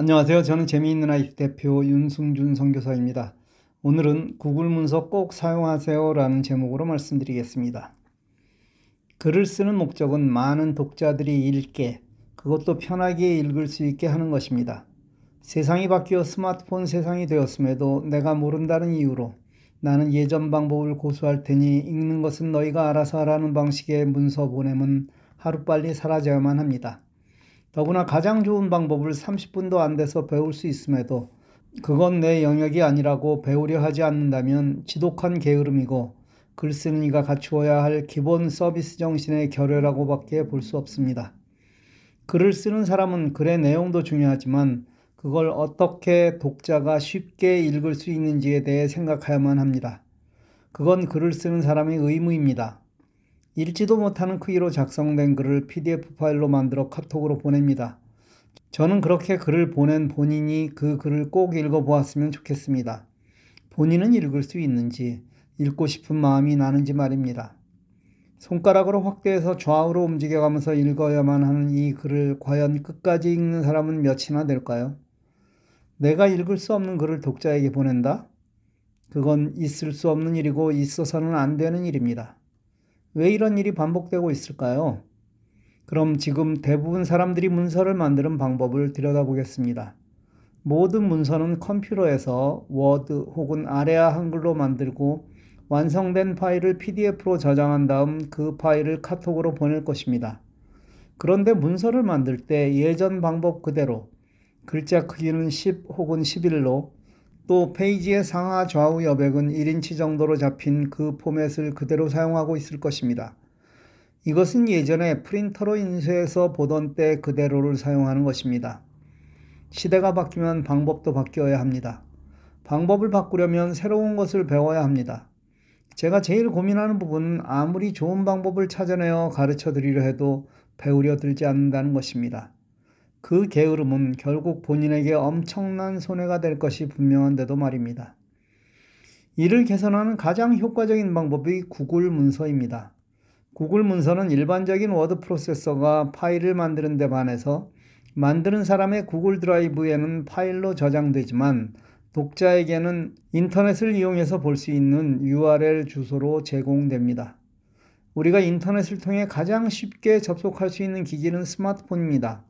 안녕하세요. 저는 재미있는 아이프 대표 윤승준 선교사입니다. 오늘은 구글 문서 꼭 사용하세요라는 제목으로 말씀드리겠습니다. 글을 쓰는 목적은 많은 독자들이 읽게, 그것도 편하게 읽을 수 있게 하는 것입니다. 세상이 바뀌어 스마트폰 세상이 되었음에도 내가 모른다는 이유로 나는 예전 방법을 고수할 테니 읽는 것은 너희가 알아서 하라는 방식의 문서 보냄은 하루빨리 사라져야만 합니다. 더구나 가장 좋은 방법을 30분도 안 돼서 배울 수 있음에도 그건 내 영역이 아니라고 배우려 하지 않는다면 지독한 게으름이고 글 쓰는 이가 갖추어야 할 기본 서비스 정신의 결여라고밖에 볼 수 없습니다. 글을 쓰는 사람은 글의 내용도 중요하지만 그걸 어떻게 독자가 쉽게 읽을 수 있는지에 대해 생각해야만 합니다. 그건 글을 쓰는 사람의 의무입니다. 읽지도 못하는 크기로 작성된 글을 PDF 파일로 만들어 카톡으로 보냅니다. 저는 그렇게 글을 보낸 본인이 그 글을 꼭 읽어보았으면 좋겠습니다. 본인은 읽을 수 있는지, 읽고 싶은 마음이 나는지 말입니다. 손가락으로 확대해서 좌우로 움직여가면서 읽어야만 하는 이 글을 과연 끝까지 읽는 사람은 몇이나 될까요? 내가 읽을 수 없는 글을 독자에게 보낸다? 그건 있을 수 없는 일이고 있어서는 안 되는 일입니다. 왜 이런 일이 반복되고 있을까요? 그럼 지금 대부분 사람들이 문서를 만드는 방법을 들여다보겠습니다. 모든 문서는 컴퓨터에서 워드 혹은 아래아 한글로 만들고 완성된 파일을 PDF로 저장한 다음 그 파일을 카톡으로 보낼 것입니다. 그런데 문서를 만들 때 예전 방법 그대로 글자 크기는 10 혹은 11로 또 페이지의 상하 좌우 여백은 1인치 정도로 잡힌 그 포맷을 그대로 사용하고 있을 것입니다. 이것은 예전에 프린터로 인쇄해서 보던 때 그대로를 사용하는 것입니다. 시대가 바뀌면 방법도 바뀌어야 합니다. 방법을 바꾸려면 새로운 것을 배워야 합니다. 제가 제일 고민하는 부분은 아무리 좋은 방법을 찾아내어 가르쳐 드리려 해도 배우려 들지 않는다는 것입니다. 그 게으름은 결국 본인에게 엄청난 손해가 될 것이 분명한데도 말입니다. 이를 개선하는 가장 효과적인 방법이 구글 문서입니다. 구글 문서는 일반적인 워드 프로세서가 파일을 만드는 데 반해서 만드는 사람의 구글 드라이브에는 파일로 저장되지만 독자에게는 인터넷을 이용해서 볼 수 있는 URL 주소로 제공됩니다. 우리가 인터넷을 통해 가장 쉽게 접속할 수 있는 기기는 스마트폰입니다.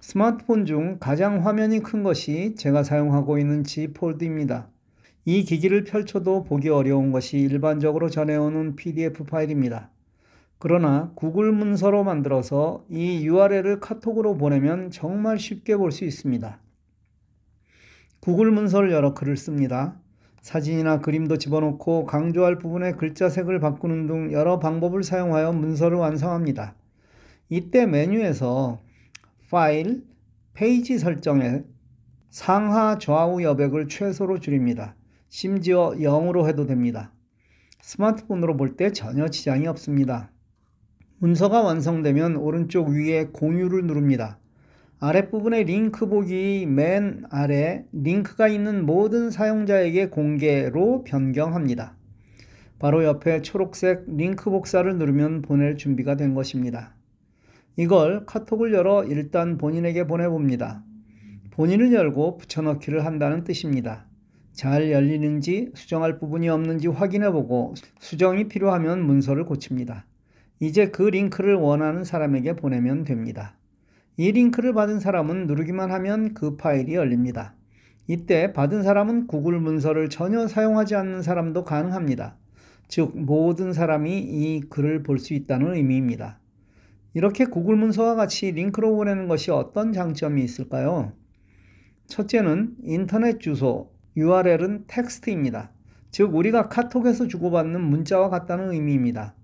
스마트폰 중 가장 화면이 큰 것이 제가 사용하고 있는 G 폴드입니다. 이 기기를 펼쳐도 보기 어려운 것이 일반적으로 전해오는 PDF 파일입니다. 그러나 구글 문서로 만들어서 이 URL을 카톡으로 보내면 정말 쉽게 볼 수 있습니다. 구글 문서를 열어 글을 씁니다. 사진이나 그림도 집어넣고 강조할 부분의 글자 색을 바꾸는 등 여러 방법을 사용하여 문서를 완성합니다. 이때 메뉴에서 파일, 페이지 설정에 상하 좌우 여백을 최소로 줄입니다. 심지어 0으로 해도 됩니다. 스마트폰으로 볼 때 전혀 지장이 없습니다. 문서가 완성되면 오른쪽 위에 공유를 누릅니다. 아랫부분의 링크 보기 맨 아래 링크가 있는 모든 사용자에게 공개로 변경합니다. 바로 옆에 초록색 링크 복사를 누르면 보낼 준비가 된 것입니다. 이걸 카톡을 열어 일단 본인에게 보내봅니다. 본인을 열고 붙여넣기를 한다는 뜻입니다. 잘 열리는지 수정할 부분이 없는지 확인해보고 수정이 필요하면 문서를 고칩니다. 이제 그 링크를 원하는 사람에게 보내면 됩니다. 이 링크를 받은 사람은 누르기만 하면 그 파일이 열립니다. 이때 받은 사람은 구글 문서를 전혀 사용하지 않는 사람도 가능합니다. 즉, 모든 사람이 이 글을 볼 수 있다는 의미입니다. 이렇게 구글 문서와 같이 링크로 보내는 것이 어떤 장점이 있을까요? 첫째는 인터넷 주소, URL은 텍스트입니다. 즉, 우리가 카톡에서 주고받는 문자와 같다는 의미입니다.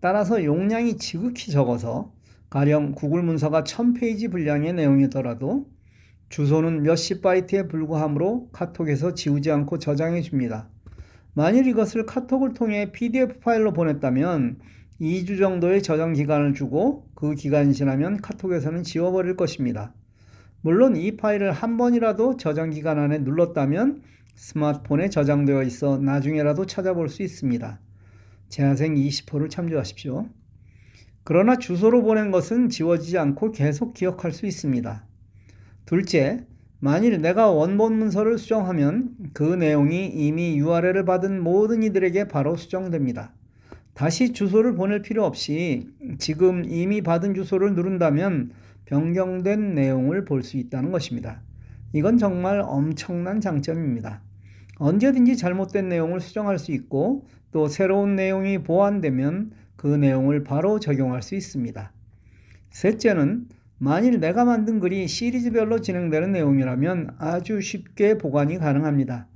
따라서 용량이 지극히 적어서 가령 구글 문서가 1000페이지 분량의 내용이더라도 주소는 몇십 바이트에 불과하므로 카톡에서 지우지 않고 저장해 줍니다. 만일 이것을 카톡을 통해 PDF 파일로 보냈다면 2주 정도의 저장 기간을 주고 그 기간이 지나면 카톡에서는 지워버릴 것입니다. 물론 이 파일을 한 번이라도 저장 기간 안에 눌렀다면 스마트폰에 저장되어 있어 나중에라도 찾아볼 수 있습니다. 재화생 20호를 참조하십시오. 그러나 주소로 보낸 것은 지워지지 않고 계속 기억할 수 있습니다. 둘째, 만일 내가 원본 문서를 수정하면 그 내용이 이미 URL을 받은 모든 이들에게 바로 수정됩니다. 다시 주소를 보낼 필요 없이 지금 이미 받은 주소를 누른다면 변경된 내용을 볼 수 있다는 것입니다. 이건 정말 엄청난 장점입니다. 언제든지 잘못된 내용을 수정할 수 있고 또 새로운 내용이 보완되면 그 내용을 바로 적용할 수 있습니다. 셋째는 만일 내가 만든 글이 시리즈별로 진행되는 내용이라면 아주 쉽게 보관이 가능합니다.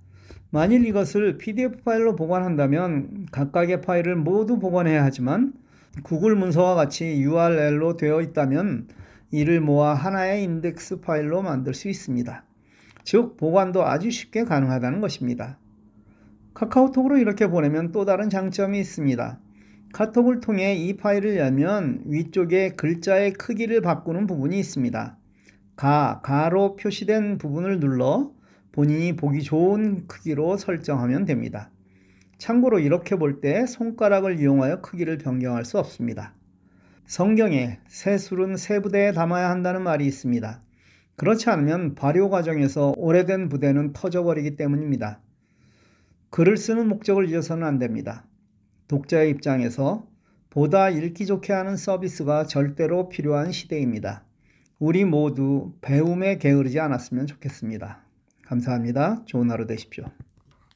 만일 이것을 PDF 파일로 보관한다면 각각의 파일을 모두 보관해야 하지만 구글 문서와 같이 URL로 되어 있다면 이를 모아 하나의 인덱스 파일로 만들 수 있습니다. 즉, 보관도 아주 쉽게 가능하다는 것입니다. 카카오톡으로 이렇게 보내면 또 다른 장점이 있습니다. 카톡을 통해 이 파일을 열면 위쪽에 글자의 크기를 바꾸는 부분이 있습니다. 가, 가로 표시된 부분을 눌러 본인이 보기 좋은 크기로 설정하면 됩니다. 참고로 이렇게 볼 때 손가락을 이용하여 크기를 변경할 수 없습니다. 성경에 새 술은 새 부대에 담아야 한다는 말이 있습니다. 그렇지 않으면 발효 과정에서 오래된 부대는 터져버리기 때문입니다. 글을 쓰는 목적을 잊어서는 안 됩니다. 독자의 입장에서 보다 읽기 좋게 하는 서비스가 절대로 필요한 시대입니다. 우리 모두 배움에 게으르지 않았으면 좋겠습니다. 감사합니다. 좋은 하루 되십시오.